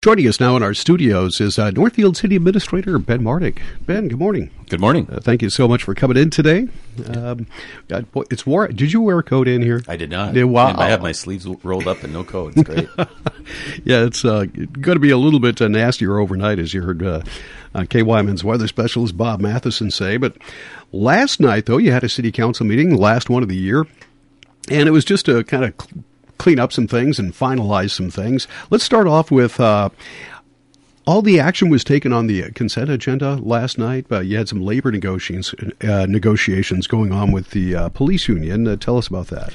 Joining us now in our studios is uh, Northfield City Administrator Ben Martig. Ben, good morning. Good morning. Uh, thank you so much for coming in today. Um, God, boy, it's war. Did you wear a coat in here? I did not. Yeah, wow. I have my sleeves rolled up and no coat. It's great. yeah, it's uh, going to be a little bit uh, nastier overnight, as you heard uh, uh, KYMN's weather specialist Bob Matheson say. But last night, though, you had a city council meeting, last one of the year, and it was just a kind of clean up some things and finalize some things. Let's start off with. Uh, all the action was taken on the consent agenda last night. Uh, you had some labor negotiations uh, negotiations going on with the uh, police union. Uh, tell us about that.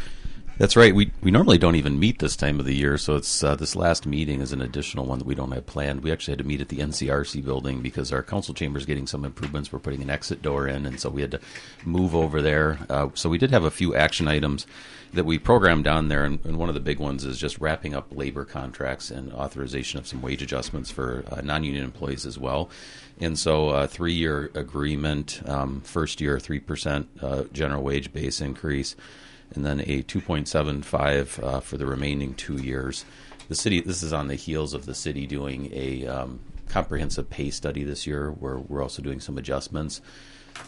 That's right. We we normally don't even meet this time of the year, so it's uh, this last meeting is an additional one that we don't have planned. We actually had to meet at the NCRC building because our council chamber is getting some improvements. We're putting an exit door in, and so we had to move over there. Uh, so we did have a few action items that we programmed down there, and, and, one of the big ones is just wrapping up labor contracts and authorization of some wage adjustments for uh, non-union employees as well. And so, a uh, three-year agreement, um, first year three percent uh, general wage base increase, and then a 2.75 uh, for the remaining two years. The city. This is on the heels of the city doing a um, comprehensive pay study this year, where we're also doing some adjustments.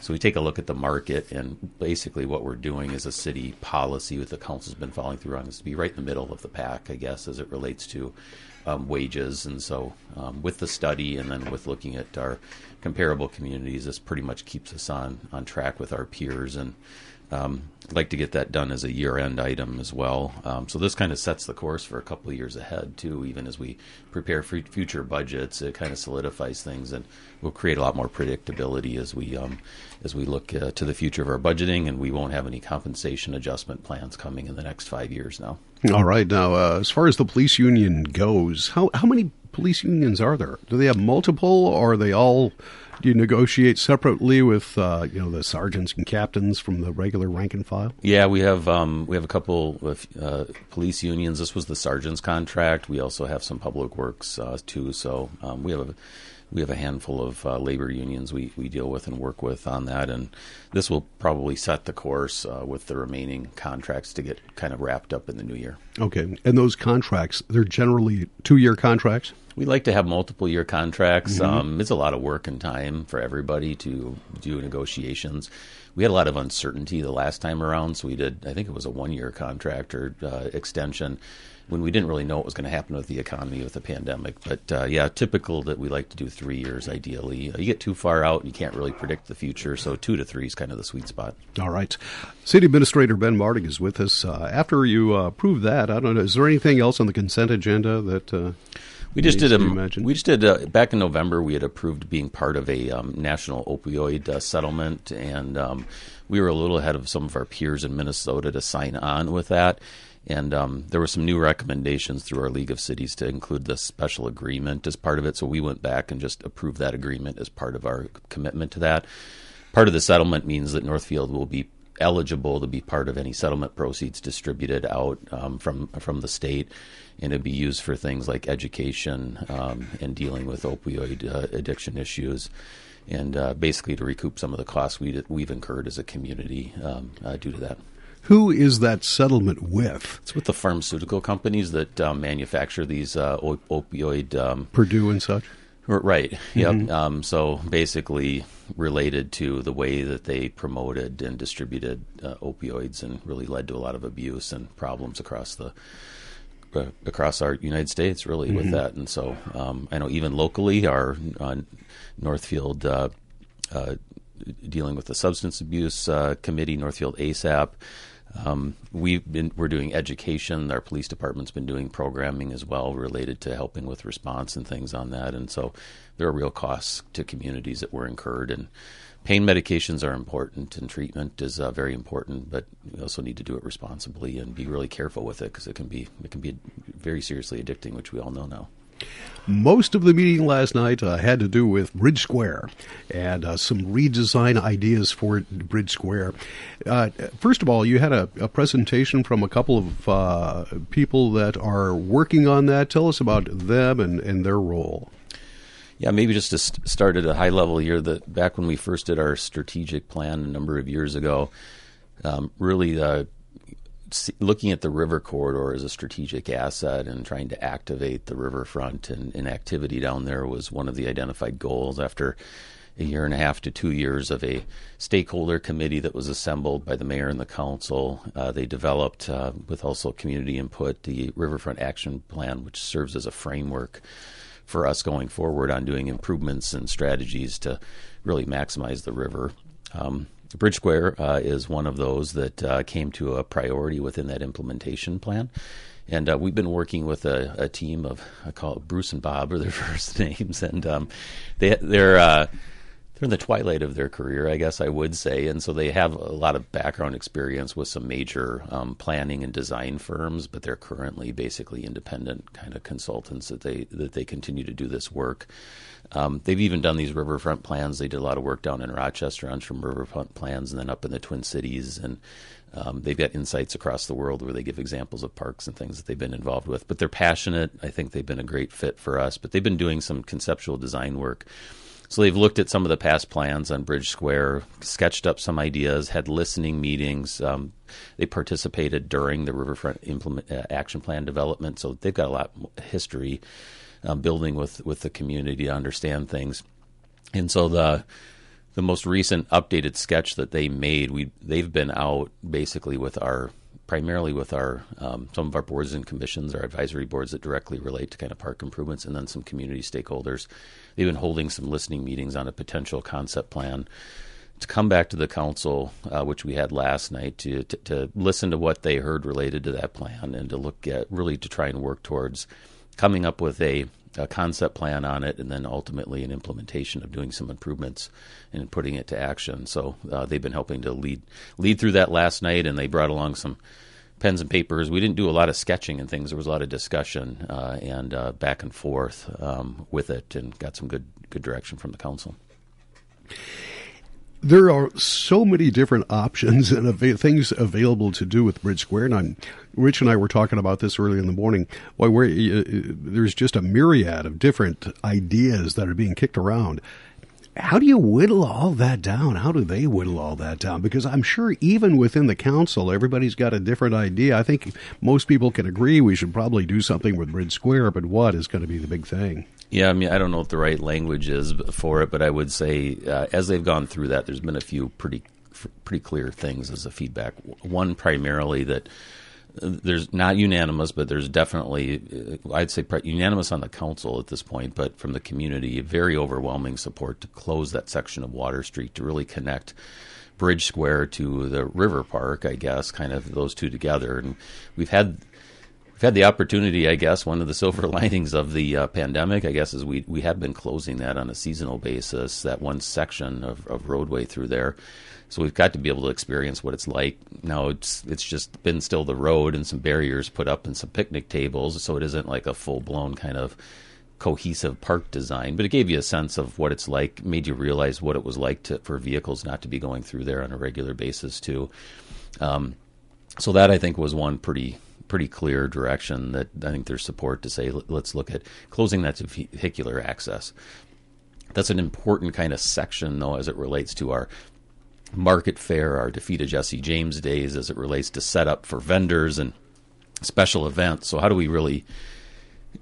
So we take a look at the market, and basically what we're doing is a city policy with the council's been following through on is to be right in the middle of the pack, I guess, as it relates to um, wages. And so um, with the study and then with looking at our comparable communities, this pretty much keeps us on on track with our peers and um, I'd like to get that done as a year-end item as well. Um, so this kind of sets the course for a couple of years ahead too. Even as we prepare for future budgets, it kind of solidifies things, and will create a lot more predictability as we um, as we look uh, to the future of our budgeting. And we won't have any compensation adjustment plans coming in the next five years now. All right. Now, uh, as far as the police union goes, how how many police unions are there? Do they have multiple, or are they all? Do you negotiate separately with uh, you know the sergeants and captains from the regular rank and file? Yeah, we have um, we have a couple of uh, police unions. This was the sergeant's contract. We also have some public works uh, too. So um, we have a we have a handful of uh, labor unions we, we deal with and work with on that, and this will probably set the course uh, with the remaining contracts to get kind of wrapped up in the new year. Okay, and those contracts they're generally two year contracts. We like to have multiple year contracts. Mm-hmm. Um, it's a lot of work and time for everybody to do negotiations. We had a lot of uncertainty the last time around, so we did. I think it was a one year contract or uh, extension when we didn't really know what was going to happen with the economy with the pandemic. But uh, yeah, typical that we like to do three years ideally. You get too far out and you can't really predict the future, so two to three is kind of the sweet spot. All right. City Administrator Ben Martig is with us. Uh, after you uh, approve that, I don't know, is there anything else on the consent agenda that uh, we just did a, we just did a, back in November. We had approved being part of a um, national opioid uh, settlement, and um, we were a little ahead of some of our peers in Minnesota to sign on with that. And um, there were some new recommendations through our League of Cities to include the special agreement as part of it. So we went back and just approved that agreement as part of our commitment to that. Part of the settlement means that Northfield will be eligible to be part of any settlement proceeds distributed out um, from from the state, and it'd be used for things like education um, and dealing with opioid uh, addiction issues, and uh, basically to recoup some of the costs we we've incurred as a community um, uh, due to that. Who is that settlement with? It's with the pharmaceutical companies that um, manufacture these uh, op- opioid. Um, Purdue and such. Right. Yep. Mm-hmm. Um, so basically, related to the way that they promoted and distributed uh, opioids, and really led to a lot of abuse and problems across the uh, across our United States, really, mm-hmm. with that. And so um, I know even locally, our uh, Northfield. Uh, uh, dealing with the substance abuse uh, committee, Northfield ASAP, um, we've been we're doing education. Our police department's been doing programming as well related to helping with response and things on that. And so there are real costs to communities that were incurred. And pain medications are important, and treatment is uh, very important. But we also need to do it responsibly and be really careful with it because it can be it can be very seriously addicting, which we all know now. Most of the meeting last night uh, had to do with Bridge Square and uh, some redesign ideas for Bridge Square. Uh, first of all, you had a, a, presentation from a couple of uh, people that are working on that. Tell us about them and, and their role. Yeah, maybe just to start at a high level here, that back when we first did our strategic plan a number of years ago, um, really uh, looking at the river corridor as a strategic asset and trying to activate the riverfront and, and activity down there was one of the identified goals after a year and a half to two years of a stakeholder committee that was assembled by the mayor and the council. Uh, they developed, uh, with also community input, the Riverfront Action Plan, which serves as a framework for us going forward on doing improvements and strategies to really maximize the river. Um, Bridge Square uh, is one of those that uh, came to a priority within that implementation plan. And uh, we've been working with a, a, team of I call it Bruce and Bob are their first names, and um, they they're uh, they're in the twilight of their career, I guess I would say, and so they have a lot of background experience with some major um, planning and design firms, but they're currently basically independent kind of consultants that they that they continue to do this work. Um, they've even done these riverfront plans. They did a lot of work down in Rochester on some riverfront plans, and then up in the Twin Cities, and um, they've got insights across the world where they give examples of parks and things that they've been involved with. But they're passionate. I think they've been a great fit for us. But they've been doing some conceptual design work so they've looked at some of the past plans on Bridge Square, sketched up some ideas, had listening meetings. Um, they participated during the Riverfront implement, uh, Action Plan development, so they've got a lot of history um, building with with the community to understand things. And so the the most recent updated sketch that they made, we they've been out basically with our primarily with our um, some of our boards and commissions, our advisory boards that directly relate to kind of park improvements, and then some community stakeholders. They've been holding some listening meetings on a potential concept plan to come back to the council, uh, which we had last night, to, to, to listen to what they heard related to that plan and to look at really to try and work towards coming up with a, a concept plan on it and then ultimately an implementation of doing some improvements and putting it to action. So uh, they've been helping to lead lead through that last night, and they brought along some pens and papers. We didn't do a lot of sketching and things. There was a lot of discussion uh, and uh, back and forth um, with it, and got some good good direction from the council. There are so many different options and av- things available to do with Bridge Square, and I'm, Rich and I were talking about this early in the morning. Why, uh, there's just a myriad of different ideas that are being kicked around how do you whittle all that down? How do they whittle all that down? Because I'm sure even within the council, everybody's got a different idea. I think most people can agree we should probably do something with Bridge Square, but what is going to be the big thing? Yeah, I mean, I don't know what the right language is for it, but I would say uh, as they've gone through that, there's been a few pretty pretty clear things as a feedback. One primarily that there's not unanimous, but there's definitely, uh, I'd say, unanimous on the council at this point, but from the community, very overwhelming support to close that section of Water Street to really connect Bridge Square to the River Park, I guess, kind of those two together. And we've had we've had the opportunity, I guess, one of the silver linings of the uh, pandemic, I guess, is we we have been closing that on a seasonal basis, that one section of, of roadway through there. So we've got to be able to experience what it's like. Now it's it's just been still the road and some barriers put up and some picnic tables, so it isn't like a full blown kind of cohesive park design, but it gave you a sense of what it's like, made you realize what it was like to, for vehicles not to be going through there on a regular basis too. Um, so that I think was one pretty pretty clear direction that I think there's support to say let's look at closing that vehicular access. That's an important kind of section though as it relates to our market fair, our defeat of Jesse James days as it relates to setup for vendors and special events. So how do we really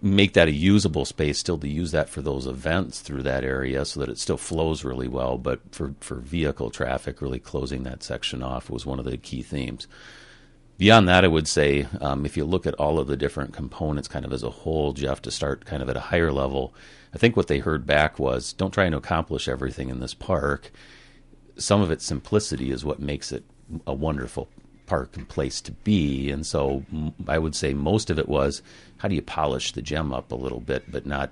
make that a usable space still to use that for those events through that area so that it still flows really well but for, for vehicle traffic really closing that section off was one of the key themes beyond that i would say um, if you look at all of the different components kind of as a whole jeff to start kind of at a higher level i think what they heard back was don't try and accomplish everything in this park some of its simplicity is what makes it a wonderful park and place to be. And so I would say most of it was how do you polish the gem up a little bit, but not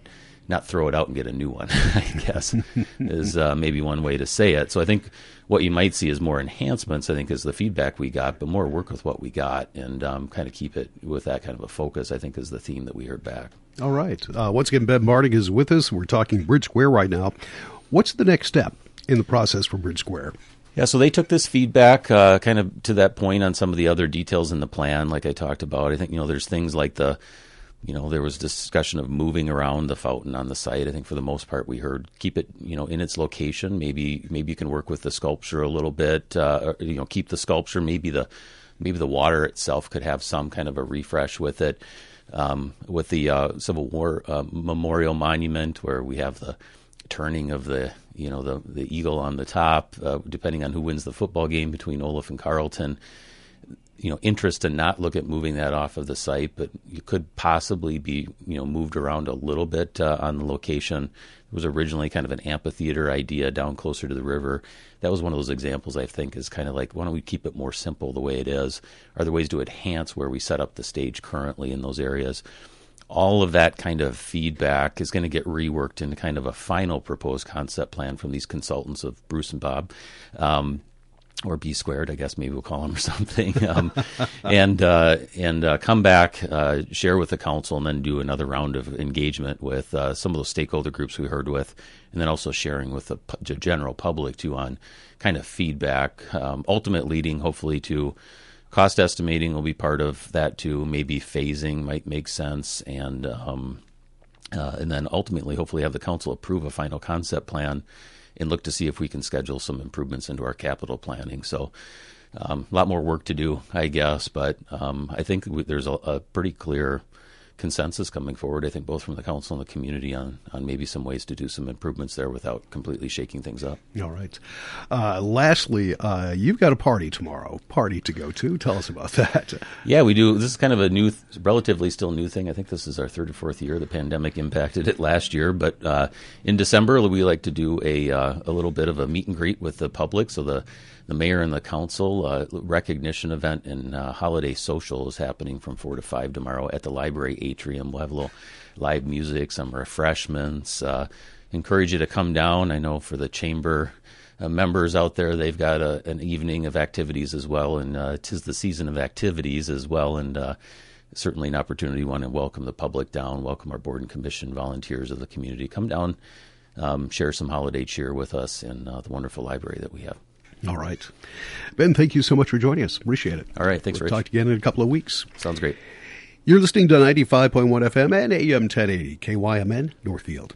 not throw it out and get a new one. I guess is uh, maybe one way to say it. So I think what you might see is more enhancements. I think is the feedback we got, but more work with what we got and um, kind of keep it with that kind of a focus. I think is the theme that we heard back. All right. Uh, once again, Ben Martig is with us. We're talking Bridge Square right now. What's the next step? in the process for Bridge Square. Yeah, so they took this feedback uh, kind of to that point on some of the other details in the plan, like I talked about. I think you know there's things like the, you know, there was discussion of moving around the fountain on the site. I think for the most part we heard keep it you know in its location. Maybe maybe you can work with the sculpture a little bit. Uh, or, you know, keep the sculpture. Maybe the maybe the water itself could have some kind of a refresh with it. Um, with the uh, Civil War uh, Memorial Monument, where we have the turning of the you know the the eagle on the top, uh, depending on who wins the football game between Olaf and Carleton. You know, interest to not look at moving that off of the site, but you could possibly be you know moved around a little bit uh, on the location. It was originally kind of an amphitheater idea down closer to the river. That was one of those examples I think is kind of like why don't we keep it more simple the way it is? Are there ways to enhance where we set up the stage currently in those areas? all of that kind of feedback is going to get reworked into kind of a final proposed concept plan from these consultants of Bruce and Bob. Um, or B squared, I guess maybe we'll call them or something, um, and uh, and uh, come back, uh, share with the council, and then do another round of engagement with uh, some of those stakeholder groups we heard with, and then also sharing with the general public too on kind of feedback, um, ultimate leading hopefully to cost estimating will be part of that too. Maybe phasing might make sense, and um, uh, and then ultimately, hopefully, have the council approve a final concept plan and look to see if we can schedule some improvements into our capital planning. So. Um, a lot more work to do, I guess, but um, I think there's a, a pretty clear consensus coming forward, I think, both from the council and the community on, on maybe some ways to do some improvements there without completely shaking things up. All right. Uh, lastly, uh, you've got a party tomorrow, party to go to. Tell us about that. Yeah, we do. This is kind of a new, relatively still new thing. I think this is our third or fourth year. The pandemic impacted it last year, but uh, in December, we like to do a, uh, a little bit of a meet and greet with the public. So the the mayor and the council uh, recognition event and uh, holiday social is happening from four to five tomorrow at the library atrium. We'll have a little live music, some refreshments. Uh, encourage you to come down. I know for the chamber uh, members out there, they've got a, an evening of activities as well, and uh, tis the season of activities as well, and uh, certainly an opportunity. Want to welcome the public down, welcome our board and commission volunteers of the community. Come down, um, share some holiday cheer with us in the wonderful library that we have. All right. Ben, thank you so much for joining us. Appreciate it. All right. Thanks, we'll Rich. Talk again in a couple of weeks. Sounds great. You're listening to 95.1 FM and AM 1080, KYMN, Northfield.